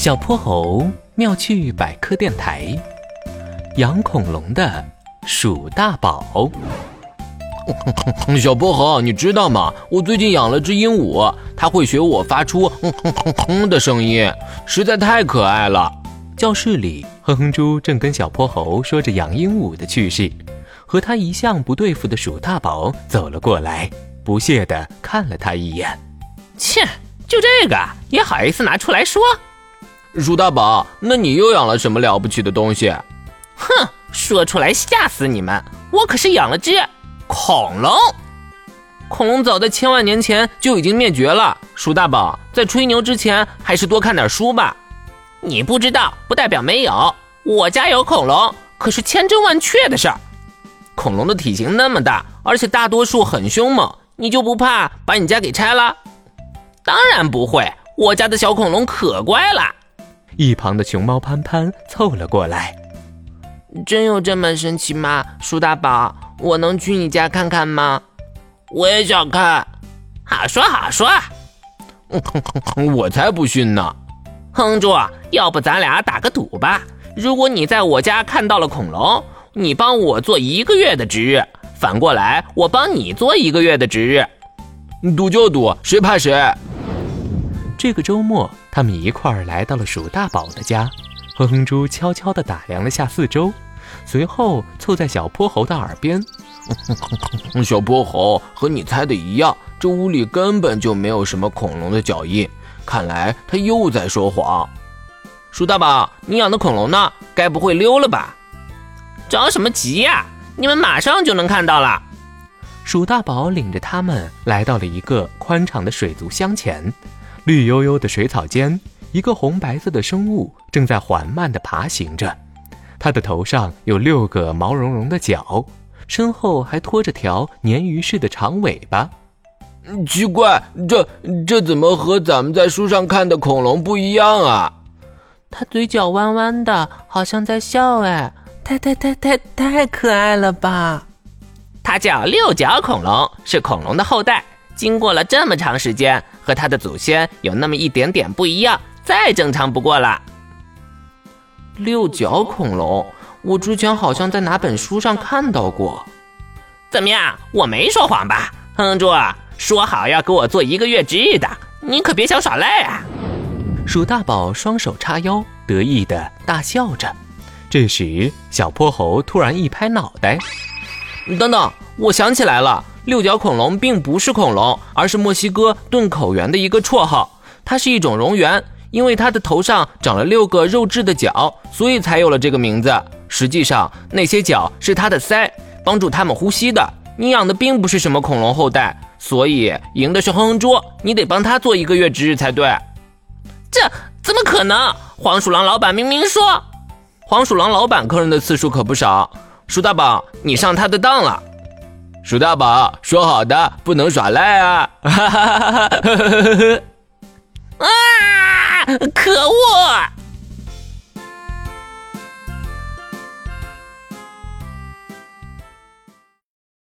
小泼猴妙趣百科电台，养恐龙的鼠大宝。小泼猴，你知道吗？我最近养了只鹦鹉，它会学我发出哼哼哼哼的声音，实在太可爱了。教室里，哼哼猪正跟小泼猴说着养鹦鹉的趣事，和他一向不对付的鼠大宝走了过来，不屑地看了他一眼。切，就这个也好意思拿出来说？鼠大宝，那你又养了什么了不起的东西？哼，说出来吓死你们！我可是养了只恐龙。恐龙早在千万年前就已经灭绝了。鼠大宝，在吹牛之前，还是多看点书吧。你不知道，不代表没有。我家有恐龙，可是千真万确的事儿。恐龙的体型那么大，而且大多数很凶猛，你就不怕把你家给拆了？当然不会，我家的小恐龙可乖了。一旁的熊猫潘潘凑了过来，真有这么神奇吗？鼠大宝，我能去你家看看吗？我也想看。好说好说。我才不信呢。哼住，要不咱俩打个赌吧？如果你在我家看到了恐龙，你帮我做一个月的值日；反过来，我帮你做一个月的值日。赌就赌，谁怕谁？这个周末，他们一块儿来到了鼠大宝的家。哼哼猪悄悄地打量了下四周，随后凑在小泼猴的耳边：“ 小泼猴，和你猜的一样，这屋里根本就没有什么恐龙的脚印。看来他又在说谎。”鼠大宝，你养的恐龙呢？该不会溜了吧？着什么急呀？你们马上就能看到了。鼠大宝领着他们来到了一个宽敞的水族箱前。绿油油的水草间，一个红白色的生物正在缓慢地爬行着。它的头上有六个毛茸茸的角，身后还拖着条鲶鱼似的长尾巴。奇怪，这这怎么和咱们在书上看的恐龙不一样啊？它嘴角弯弯的，好像在笑。哎，太太太太太可爱了吧！它叫六角恐龙，是恐龙的后代。经过了这么长时间，和他的祖先有那么一点点不一样，再正常不过了。六角恐龙，我之前好像在哪本书上看到过。怎么样，我没说谎吧？哼猪，说好要给我做一个月值日的，你可别想耍赖啊！鼠大宝双手叉腰，得意的大笑着。这时，小泼猴突然一拍脑袋：“等等，我想起来了。”六角恐龙并不是恐龙，而是墨西哥顿口猿的一个绰号。它是一种蝾螈，因为它的头上长了六个肉质的角，所以才有了这个名字。实际上，那些角是它的鳃，帮助它们呼吸的。你养的并不是什么恐龙后代，所以赢的是哼哼猪，你得帮他做一个月值日才对。这怎么可能？黄鼠狼老板明明说，黄鼠狼老板客人的次数可不少。鼠大宝，你上他的当了。鼠大宝说好的不能耍赖啊！啊！可恶！